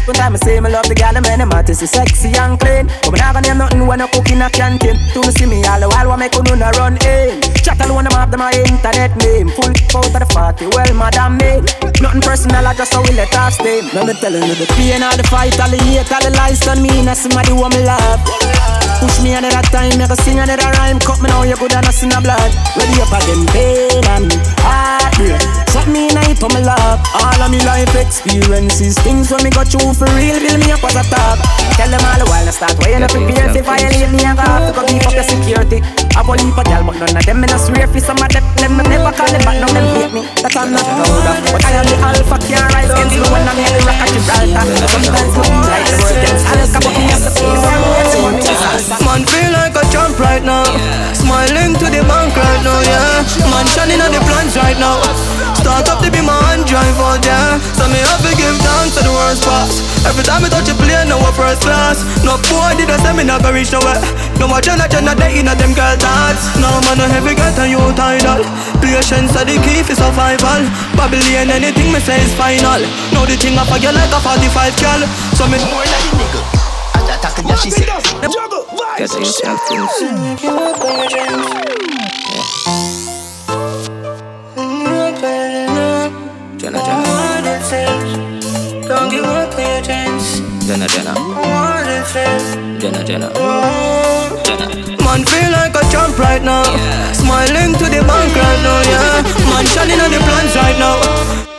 One time I say me love the the man, them artists is sexy and clean. But me not gonna name nothing when I cook in a canteen. To me see me all the while, what make you no run in. Chat alone, them have them my internet name. Full out of the party, well madam me. Nothing personal, I just how we let off steam. Now me telling you the pain all the fight, all the hate, all the lies done me Now somebody want me love. Push me another time, make a sing another rhyme Cut me now, you good and I see no blood. Ready up again, pain and heartbreak Shot me night for me love All of me life experiences. Things when me go through for real Build me up as a top. Tell them all the while I start. Way you not prepare If I leave me, I go have to go beef up your security. I go leave a gal But none of them me not swear For some of them, them me never call them back Now them hate me. That I'm not proud of But I am the alpha Can't rise against me When I'm in the rock at Gibraltar Sometimes me feel like the world gets Alka But me have the peace Man feel like a champ right now. Smiling to the bank right now, yeah. Man shining on the plans right now. Start up to be my hand drive out, yeah. So me have to give thanks to the worst pass. Every time I touch a plane, now a first class. No boy did I say me not go reach nowhere. No more Jenna Jenna day in a them girl thoughts. No man no heavy get a you tidal. Patience are the key for survival. Babylon anything me say is final. Now the thing I forget like a 45 girl. So me more like a nigga. Attack yeah, she said. Get yourself things. Chance. Jenna, Jenna. Jenna, Jenna. Man feel like a champ right now. Smiling to the bank right now, yeah. Man shining on the plans right now.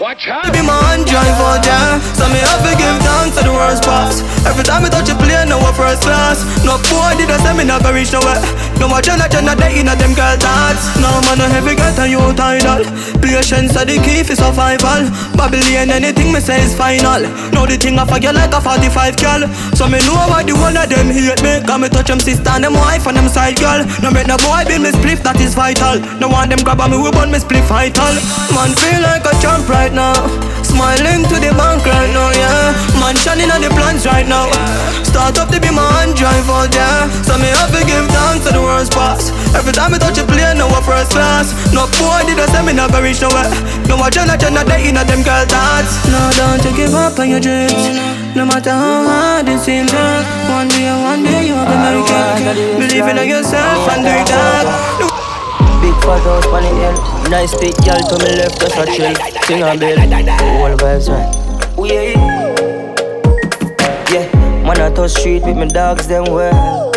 Watch out. Be my hand drive out, yeah. So me have to give thanks to the worst pass. Every time I touch a plane, now a first class. No boy did I say me not go reach nowhere. No more Jenna Jenna day in a them girl thoughts. No man no heavy get a you tidal. Patience are the key for survival. Babylon anything me say is final. Now the thing I forget like a 45 girl. So me know why the one of them hate me. Cause me touch them sister and them wife and them side girl. No make no boy build me spliff that is vital. No want them grab on me we burn me spliff vital. Man feel like a champ right now. Smiling to the bank right now, yeah. Man shining on the plans right now. Start up to be my hand drive out, yeah. So me have to give thanks to the worst pass. Every time I touch a plane, now a first class. No boy did I say me not go reach nowhere. No more Jenna Jenna day in a them girl thoughts. No, don't you give up on your dreams. No matter how hard it seems, one day, one day you'll be it. Believe in yourself and do that fat house on the hill. Nice big girl to me left, just a chill. Sing a bell. Whole vibes, right. Yeah. Yeah, man, I touch street with my dogs, them well.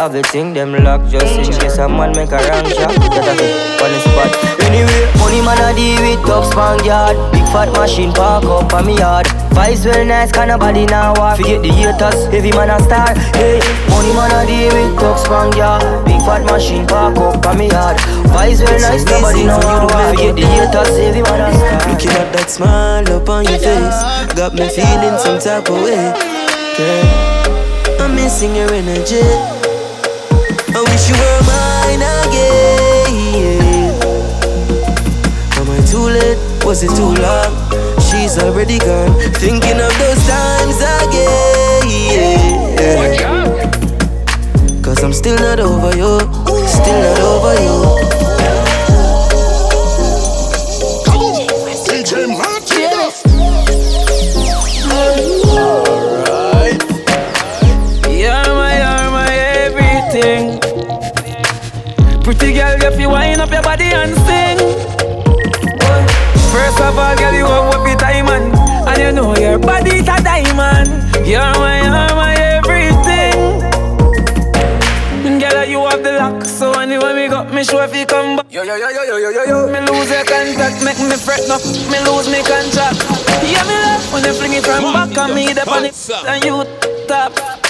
Have the thing them lock just in case a man make a wrong shot. Get a fit on the spot. Anyway, money man a deal with top span yard. Big fat machine park up on me yard. Vibes well nice, can nobody now walk. Forget the haters, heavy man a star. Hey, money man a deal with top span yard. Big fat machine park up on me yard. Vibes well nice, nobody now walk. Forget the haters, heavy man a star. Looking at that smile up on your face, got me feeling some type of way. Girl. I'm missing your energy. Wish you were mine again. Am I too late? Was it too long? She's already gone. Thinking of those times again. Cause I'm still not over you. Still not over you. Girl, if you wind up your body and sing. First of all, girl, you have what be diamond, and you know your body's a diamond. You're my, you're my everything. Girl, you have the lock, so anyway me got me sure if you come back. Yo yo yo yo yo yo yo yo. Me lose your contact, make me fret no. Me lose me contract. Yeah, me love when you fling it from back on me, the it, and you top.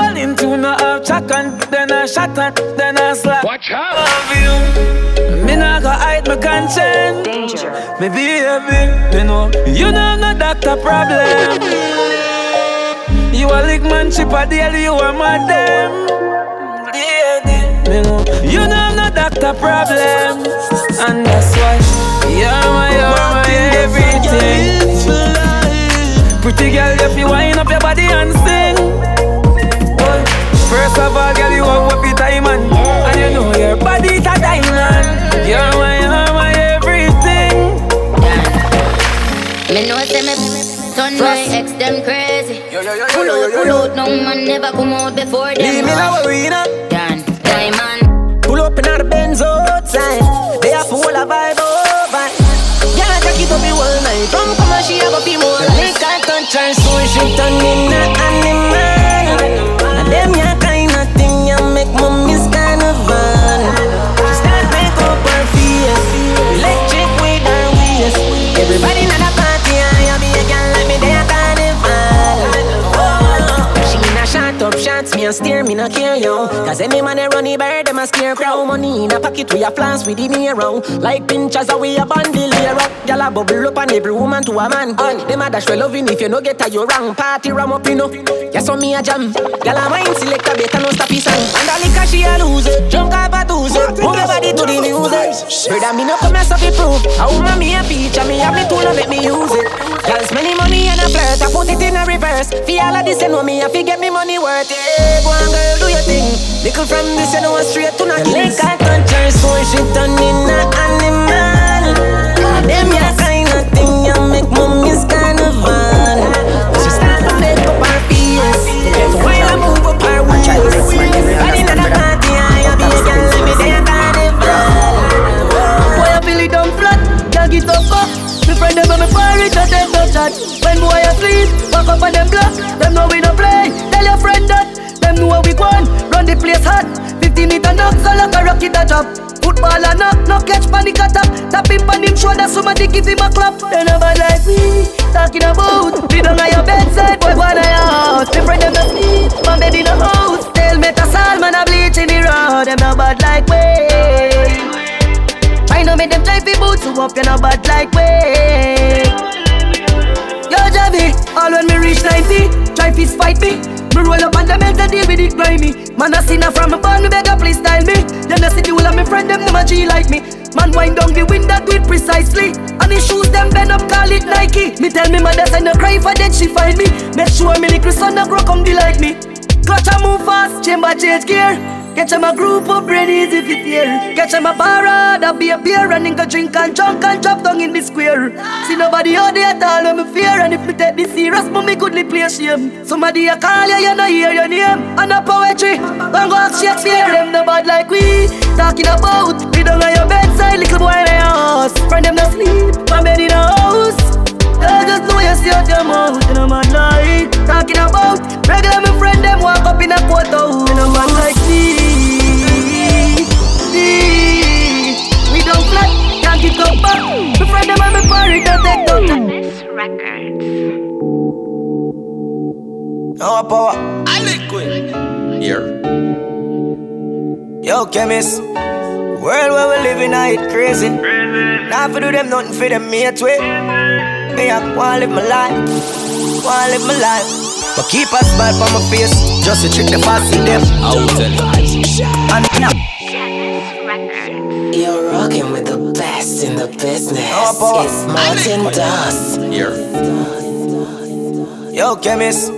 And you well into no half chuck and then I shot and then I slap. Watch out. Love you. Me not go hide my conscience. Danger. Me baby, me know you know no doctor problem. You a lick man chip a deal, you a madam. Me know you know I'm no doctor problem, and that's why you're my, you're my everything. Pretty girl, if you wind up your body and sing. First of all, girl, you have what diamond And you know your body's a diamond. You're my, you're my everything. Me know say me Turn my ex them crazy. Pull out, pull out, no man never come out before them. Leave me now, we not Dan, diamond. Pull up in the Benz outside. They have full of vibe over Yeah, jack it up the whole night. Come come and she have a few more her touch her soul, she turn in a animal. And them yeah up shots, me a steer, me no care yo. Cause any man a run the bird, them a scare crow. Money in a pocket, we a flans with the mirror. Like pinchers, we a bundle here up. Gyal a bubble up on every woman to a man. On them a dash well loving if you no get a you wrong. Party ram up, you know. Yeah, so me a jam. Gyal a wine select a better no stop his song. And a liquor she a lose it. Drunk up a it. Move your body to the music. Brother, me no come mess up the proof. A woman me a feature, me have me tool and make me use it. Gyal spending money and a flirt, I put it in a reverse. Feel all of this, you know me, I get me money worth it. Go on, girl, do your thing. Little from this, you know, straight to the kings. Liquor touch her soul, she turn in a animal. Them ya kind of thing, ya make mommy's carnival. She start to make up her face. While I move up her waist. Body in the party, I be a girl, let me there carnival. Boy, I feel it down flat, can't get up up. Me friend them and me pirate, just take no chat. When boy asleep, walk up on them block. Them know we no play. Tell your friend that. We gone. Run the place hot. 50 meter knock, so like a rocket a drop. Football a knock, no catch panic attack. Tap him on him shoulder, somebody give him a clap. They never like me, talking about. We don't on your bedside, boy, go on your house. Me friend them no sleep, my bed in the house. Tell me to Salman a bleach in the road. Them no bad like way. I know make them try fi boot you up, you no bad like way. Yo, Javi, all when me reach 90, try fist fight me. Me roll up on the bed and deal with it grimy. Man, I seen her from a born, me beg please style me. Then I see the whole of me friend, them them a G like me. Man, wind down the window, do it precisely. And his shoes, them bend up, call it Nike. Me tell me mother, say no cry for dead, she find me. Make sure me little son, no grow come be like me. Clutch and move fast, chamber change gear. Get them a group up, brain easy fit here. Get them a bar, that be a beer, and go drink and drunk and drop down in the square. See nobody out there at all when me fear, and if me take this serious, mommy goodly play shame. Somebody a call you, you no hear your name, and a poetry. Don't go ask Shakespeare, them no bad like we. Talking about, we don't on your bedside, little boy in your house. Friend them no sleep, my bed in the house. I just know you see out your mouth, and I'm not like talking about regular take no time. No power. I liquid. Here. Yo, chemist. World where we living, I it crazy. Now for do them nothing for them mate way. Me I wanna live my life, wanna live my life. But keep a smile on my face, just to trick the fast in them. I will tell you. And now. You're rocking with the best in the business. Oh, it's Martin Dust. Here. Yo, chemist.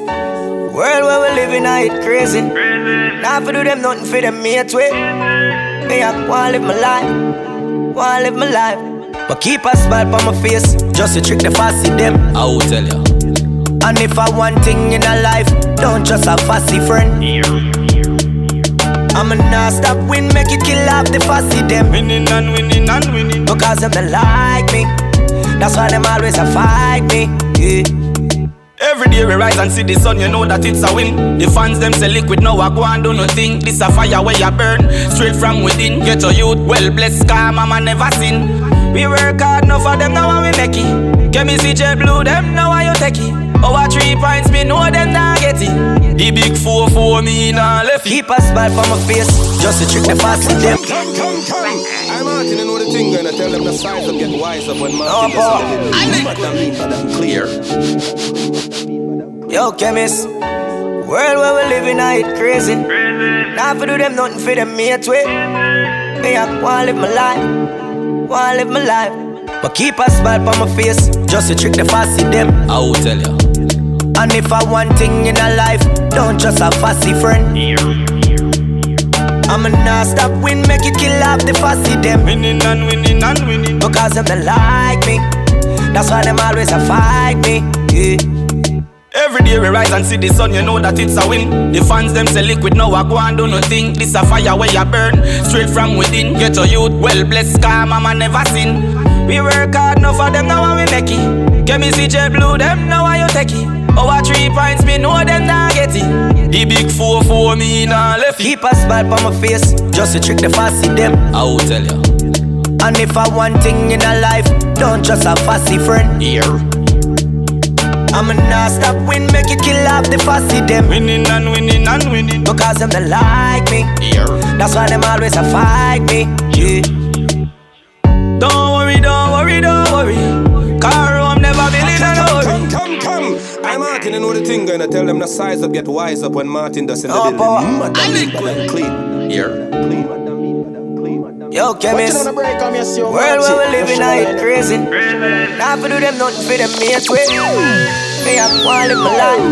World where we living, I it crazy. Now for do them nothing for them mate way. Me I wanna live my life, wanna live my life. But keep a smile on my face, just to trick the fussy them. I will tell you. And if I want thing in a life, don't just a fussy friend. I'ma not stop win, make it kill off the fussy them. Winning and winning and winning. Because them they like me. That's why them always a fight me. Yeah. Every day we rise and see the sun, you know that it's a win. The fans them say liquid, now I go and do nothing. This a fire where you burn, straight from within. Get your youth, well blessed, car mama never seen. We work hard, enough for them now we make it. Get me see jet blue, them now I you take it. Oh, Over three points, me know them not get it. The big four four me nah left. Keep a smile from my face, just to trick the fast in them. Come, come, come. I'm Martin, you know the thing, and I tell them the size up, get wise up when Martin Oh, gets a little but I'm clear. Yo, chemist. World where we living, I it crazy. Now for do them nothing for them mate way. Me I wanna live my life, wanna live my life. But keep a smile on my face, just to trick the fussy them. I will tell you. And if I want thing in a life, don't just a fussy friend. I'ma not stop win, make it kill off the fussy them. Winning and winning and winning. Because them they like me. That's why them always a fight me. Yeah. Every day we rise and see the sun, you know that it's a win. The fans them say liquid, now I go and do nothing. This a fire where you burn, straight from within. Get your youth, well blessed, car mama never seen. We work hard, enough for them now we make it. Get me jet blue, them now I you take it. Over three points, me know them not get it. The big four for me nah left it. Keep a smile on my face, just to trick the fussy them. I will tell ya. And if I want thing in a life, don't just a fussy friend. Here. I'ma not stop win, make it kill off the fussy them. Winning and winning and winning. Because them they like me. Here. That's why them always a fight me. Yeah. Martin, you know the thing, and I tell them the size up, get wise up when Martin does in the Oh, building. power. Mad I and lick clean, but I'm clean. Yo, chemist. What you gonna break on me, see you World where it. we living, You I should crazy. Now for do them nothing for them mate way. Me I wanna live my life,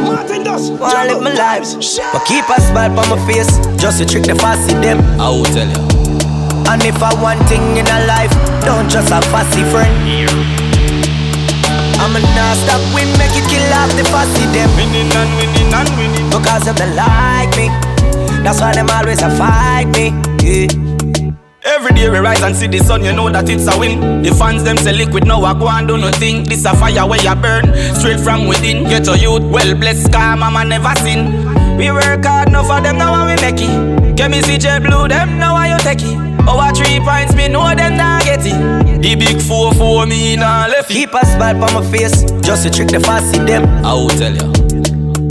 wanna live my life. But keep a smile on my face, just to trick the fussy them. I will tell you. And if I want thing in a life, don't just a fussy friend. I'ma not stop win, make it kill off the fussy them. Winning and winning and winning. Because them they like me. That's why them always a fight me. Yeah. Every day we rise and see the sun, you know that it's a win. The fans them say liquid, now I go and do nothing. This a fire where you burn, straight from within. Get your youth, well blessed, car mama never seen. We work hard, enough for them now we make it. Get me see jet blue, them now I you take it. Over three points, me know them not get it. The big four four me nah left it. Keep a smile on my face, just to trick the fussy them. I will tell ya.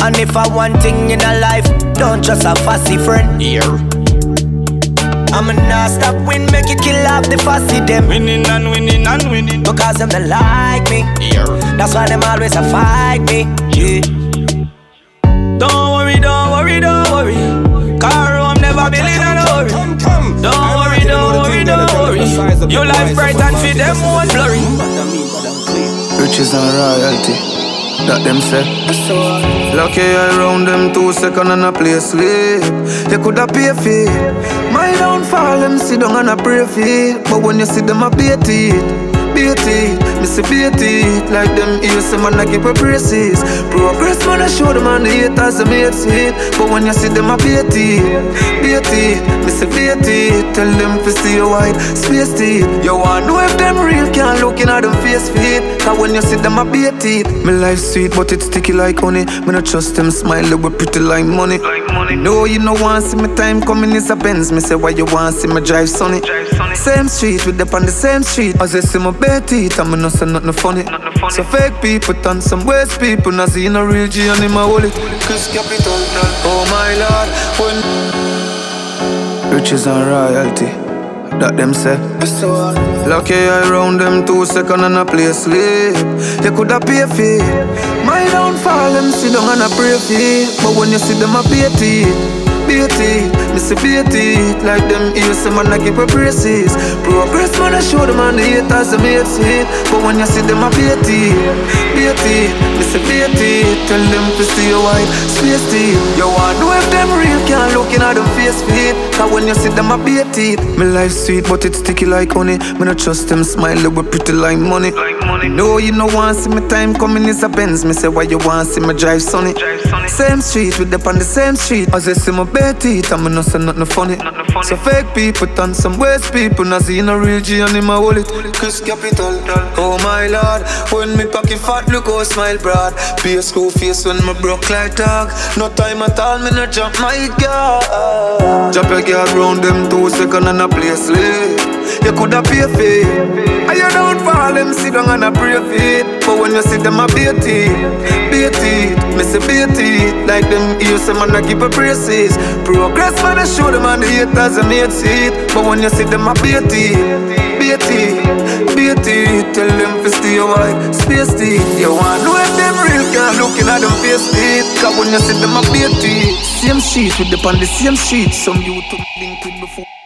And if I want thing in a life, don't just a fussy friend. Here. I'ma not stop win, make it kill off the fussy them. Winning and winning and winning. Because them they like me. Here. That's why them always a fight me. Yeah. Don't worry, don't worry, don't worry. Car I'm never been in a hurry. Don't worry, don't worry, don't worry. Your life bright and fit them one blurry. Riches and royalty, that them say. Lucky I round them two second and a play sleep. You coulda pay for it. My downfall, them sit down and a pray for it. But when you see them I bait it, bait it. Me say bait it. Like them ears, man I keep a praises. Progress man I show them and the haters them hate it. But when you see them a bait it, bait it. Me say bait it. Tell them to see your white space it. You want know if them real can't look in at them face fit. Cause when you see them a bait it. Me life sweet but it's sticky like honey. Me not trust them smile they with pretty like money. like money. No, you no want see me time coming is a Benz. Me say why you want see me drive sunny. Same street, we dip on the same street. As I see my bare teeth, I'm not say nothing funny. So fake people turn some waste people, not see no real G and in my wallet. Chris Capital, oh my lord, when riches and royalty. That them say Lucky I round them two second and a play sleep You coulda pay fee My downfall them sit down and a pray fee But when you see them a pay teeth Beauty, me see beauty. Like them ears, some man I give a braces. Progress man I show them on the haters them hate it. But when you see them a beauty Beauty, me see beauty. Tell them to see your white space teeth. You want know if them real can't look in at them face feet. Cause when you see them a beauty Me life sweet but it's sticky like honey. Me not trust them smile they were pretty like money. Like money. No you no want see me time coming is a Benz. Me say why you want see me drive sunny Same street with them on the same street. As I see my bare teeth I'm not say nothing funny. So fake people turn some waste people. Not see no real G and in my wallet. Chris Capital Oh my lord. When me pocket fat look how smile broad. Be a school face when me broke like dog. No time at all me not jump my God Drop a girl round them two second and a play sleep You coulda pay fee And you don't fall them sit down and a pray feet But when you see them a beauty Beauty Me say beauty Like them ears some man a give a praises Progress man I show them and the haters hate see it. But when you see them a beauty Beauty Beauty Tell them to stay away Space teeth You want know if them real can't look in at them face teeth Cause when you see them a beauty Same sheet with the on the same sheet Some you to link with before